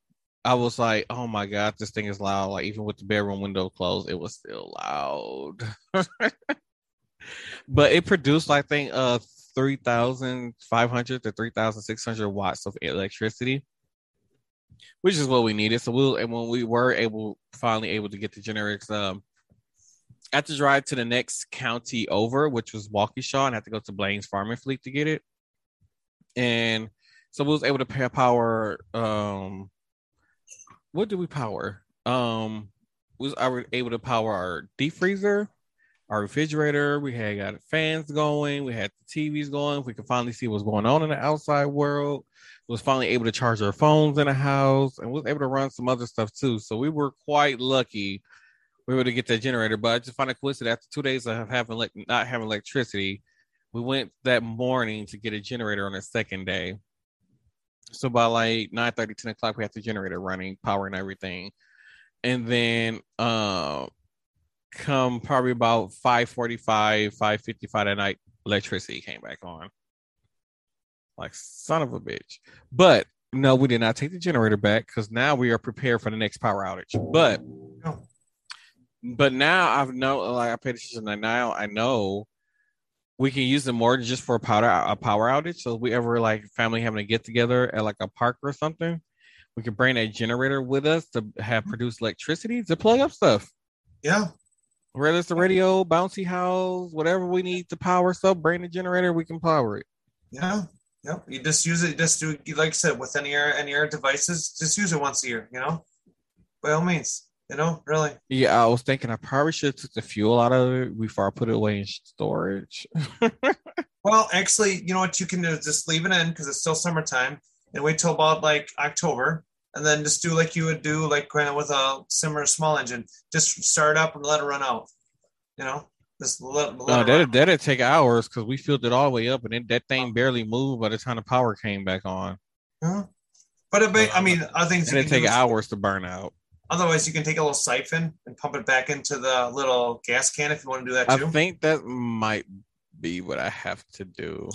I was like, oh my god, this thing is loud. Like even with the bedroom window closed, it was still loud. [laughs] but it produced, I think, uh, three thousand five hundred to three thousand six hundred watts of electricity, which is what we needed. So we'll and when we were able, finally able to get the generics um. Had to drive to the next county over, which was Waukesha, and I had to go to Blain's Farm & Fleet to get it. And so we was able to power. Um, what did we power? Um, was I were able to power our deep freezer, our refrigerator. We had got fans going. We had the TVs going. We could finally see what's going on in the outside world. Was finally able to charge our phones in the house, and was able to run some other stuff too. So we were quite lucky. We were to get that generator, but I just found it coincident after two days of having like not having electricity, we went that morning to get a generator on the second day. So by like 9 30, 10 o'clock, we had the generator running, power and everything. And then um come probably about 545, 555 at night, electricity came back on. Like son of a bitch. But no, we did not take the generator back because now we are prepared for the next power outage. But. But now I've know like I paid attention to now I know we can use them more just for a power a power outage. So if we ever like family having to get together at like a park or something, we can bring a generator with us to have produce electricity to plug up stuff. Yeah. Whether it's the radio, bouncy house, whatever we need to power stuff, bring the generator, we can power it. Yeah. Yep. You just use it. Just do like I said with any air any air devices. Just use it once a year. You know, by all means. You know, really. Yeah, I was thinking I probably should took the fuel out of it before I put it away in storage. [laughs] well, actually, you know what you can do is just leave it in because it's still summertime and wait till about like October and then just do like you would do like kind of with a similar small engine. Just start up and let it run out. You know, just let, let no, that that'd take hours because we filled it all the way up and then that thing barely moved by the time the power came back on. Huh? But it, I mean, I think it'd take hours to burn out. Otherwise, you can take a little siphon and pump it back into the little gas can if you want to do that too. I think that might be what I have to do.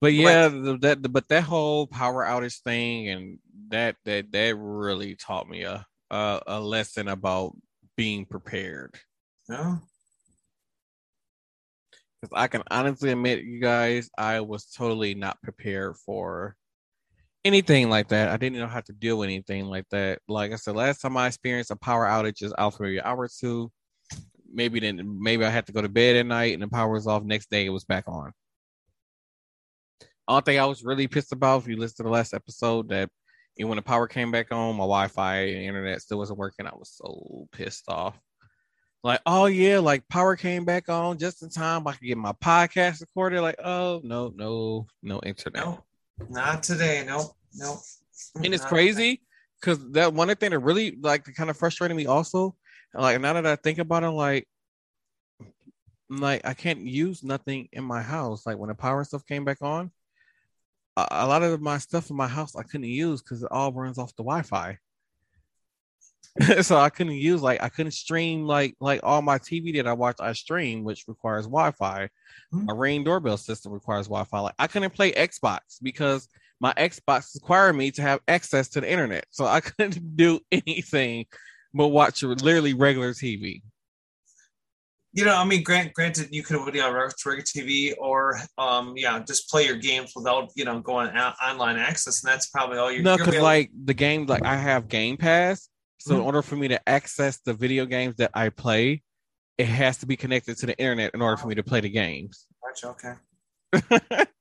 But yeah, right. that but that whole power outage thing and that that that really taught me a a, a lesson about being prepared. No. Because I can honestly admit, you guys, I was totally not prepared for anything like that. I didn't know how to deal with anything like that. Like I said, last time I experienced a power outage is out for an hour or two. Maybe then maybe I had to go to bed at night and the power was off. Next day it was back on. Only thing I was really pissed about, if you listen to the last episode, that when the power came back on, my Wi-Fi and internet still wasn't working. I was so pissed off. Like, oh yeah, like power came back on just in time. I could get my podcast recorded. Like, oh no, no, no internet. No, not today. Nope. Nope. And it's crazy because that one thing that really like kind of frustrated me also, like now that I think about it, like like I can't use nothing in my house. Like when the power stuff came back on, a, a lot of my stuff in my house I couldn't use because it all runs off the Wi-Fi. [laughs] so I couldn't use like I couldn't stream like like all my TV that I watch I stream, which requires Wi-Fi. Mm-hmm. My Ring doorbell system requires Wi-Fi. Like I couldn't play Xbox because my Xbox required me to have access to the internet, so I [laughs] couldn't do anything but watch literally regular TV. You know, I mean, grant, granted, you could yeah, watch regular TV or um, yeah, just play your games without you know going online access, and that's probably all you're. No, because like the game, like I have Game Pass, so mm-hmm. in order for me to access the video games that I play, it has to be connected to the internet in order for me to play the games. Gotcha. Okay. [laughs]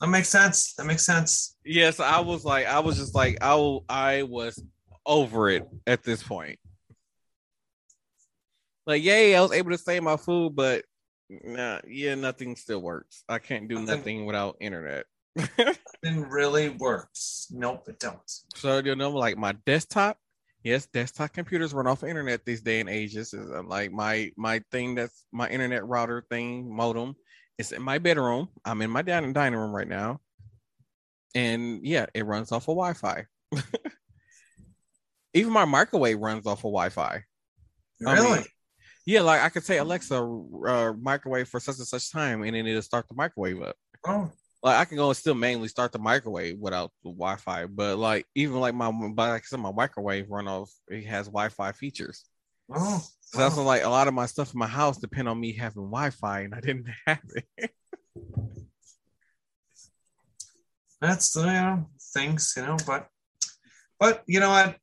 That makes sense. That makes sense. Yes, I was like, I was just like, I, I was over it at this point. Like, yay, I was able to save my food, but nah, yeah, nothing still works. I can't do nothing, nothing without internet. [laughs] nothing really works. Nope, it don't. So you know, like my desktop, yes, desktop computers run off of internet these day and ages. Uh, like my my thing that's my internet router thing modem is in my bedroom. I'm in my dining dining room right now, and yeah, it runs off of Wi-Fi. [laughs] Even my microwave runs off of Wi-Fi. Really? I mean, yeah, like I could say Alexa, uh, microwave for such and such time, and then it'll start the microwave up. Oh. Like I can go and still manually start the microwave without the Wi-Fi, but like even like my, but like I said, my microwave run off. It has Wi-Fi features. Oh. So that's like a lot of my stuff in my house depend on me having Wi-Fi, and I didn't [laughs] have it. that's you know things you know, but but you know what?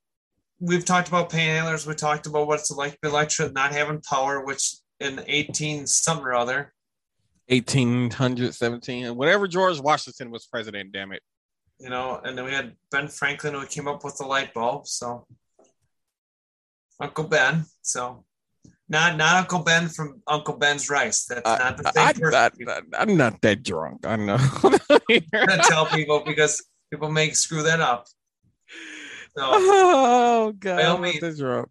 We've talked about panhandlers. We talked about what it's like to be electric, not having power, which in eighteen something or other. 1817, whatever George Washington was president, damn it. You know, and then we had Ben Franklin who came up with the light bulb. So Uncle Ben. So not not Uncle Ben from Uncle Ben's Rice. That's uh, not the same I, person. I, am not that drunk. I know. [laughs] I'm gonna tell people because people may screw that up. So, [laughs] oh God, by all means, drunk.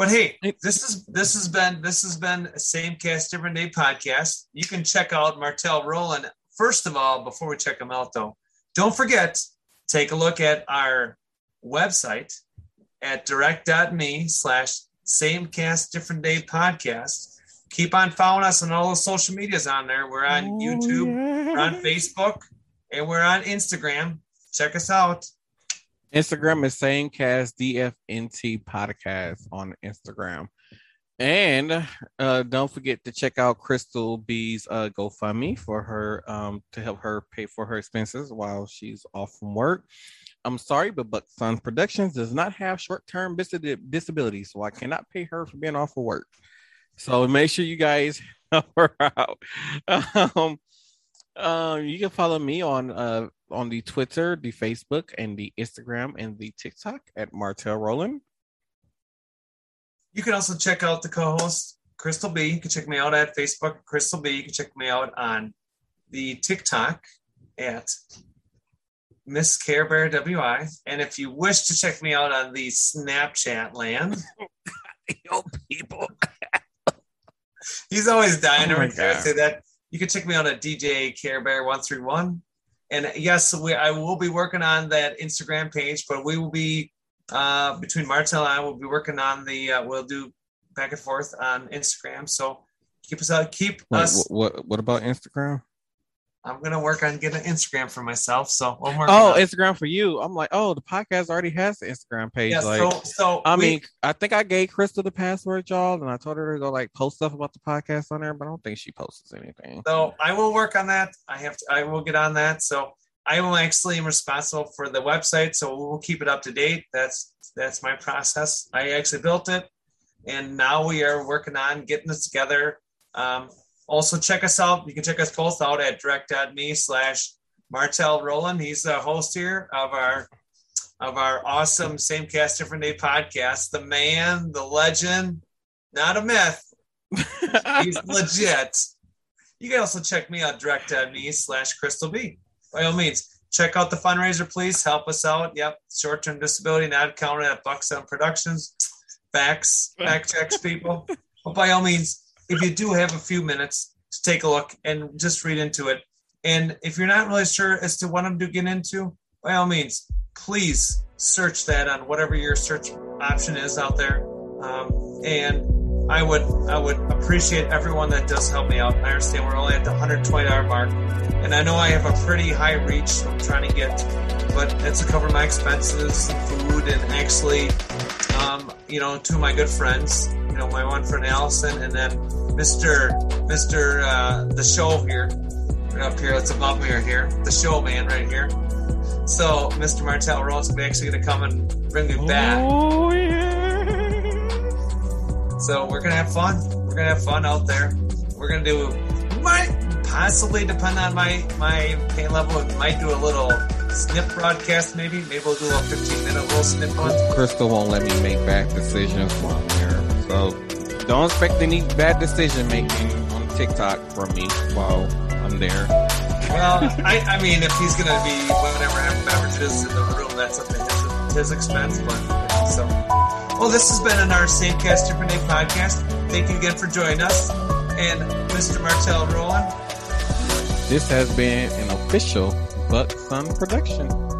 But hey, this is this has been this has been a same cast different day podcast. You can check out Martel Roland. First of all, before we check him out though, don't forget take a look at our website at direct.me slash same cast, different day podcast. Keep on following us on all the social medias on there. We're on oh, YouTube, yeah. we're on Facebook, and we're on Instagram. Check us out. Instagram is same cast DFNT podcast on Instagram. And uh, don't forget to check out Crystal B's uh, GoFundMe for her um, to help her pay for her expenses while she's off from work. I'm sorry, but Buck Sun Productions does not have short-term disability, so I cannot pay her for being off of work. So make sure you guys [laughs] help her out. [laughs] Um, um, you can follow me on uh, on the Twitter, the Facebook, and the Instagram and the TikTok at Martel Roland. You can also check out the co-host Crystal B. You can check me out at Facebook, Crystal B. You can check me out on the TikTok at Miss Care Bear WI. And if you wish to check me out on the Snapchat land, [laughs] yo, people. [laughs] He's always dying oh to say that. You can check me out at DJ Care Bear 131. And yes, we, I will be working on that Instagram page, but we will be uh, between Martel and I will be working on the. Uh, we'll do back and forth on Instagram. So keep us out. Keep Wait, us. What What about Instagram? I'm gonna work on getting an Instagram for myself. So I'm Oh, Instagram for you. I'm like, oh, the podcast already has the Instagram page. Yeah, like, so, so I we, mean, I think I gave Crystal the password, y'all, and I told her to go like post stuff about the podcast on there, but I don't think she posts anything. So I will work on that. I have to. I will get on that. So I will actually am responsible for the website, so we'll keep it up to date. That's that's my process. I actually built it, and now we are working on getting this together. Um, also, check us out. You can check us both out at direct.me slash Martel Roland. He's the host here of our of our awesome Same Cast Different Day podcast. The man, the legend, not a myth. He's [laughs] legit. You can also check me out direct.me slash Crystal B by all means, check out the fundraiser, please. Help us out. Yep, short term disability not counted at Buckstone Productions. Facts, fact checks, people. [laughs] But by all means, if you do have a few minutes to take a look and just read into it, and if you're not really sure as to what I'm to get into, by all means, please search that on whatever your search option is out there. Um, and I would I would appreciate everyone that does help me out. I understand we're only at the $120 mark, and I know I have a pretty high reach I'm trying to get, but that's to cover my expenses, food, and actually, you know, two of my good friends, you know, my one friend Allison, and then Mr. Mr. Uh, the show here, right up here, that's above me right here, the show man right here. So Mr. Martel Rhodes is actually going to come and bring me back. Oh yeah. So we're gonna have fun. We're gonna have fun out there. We're gonna do might possibly depend on my my pain level. We might do a little snip broadcast. Maybe maybe we'll do a 15 minute little snip on. Crystal won't let me make bad decisions while I'm here, so don't expect any bad decision making on TikTok from me while I'm there. Well, I, I mean, if he's gonna be whatever beverages in the room, that's up to his, his expense. But so. Well, this has been an our Cast Different Day podcast. Thank you again for joining us. And Mr. Martel Roland. This has been an official Buck Sun production.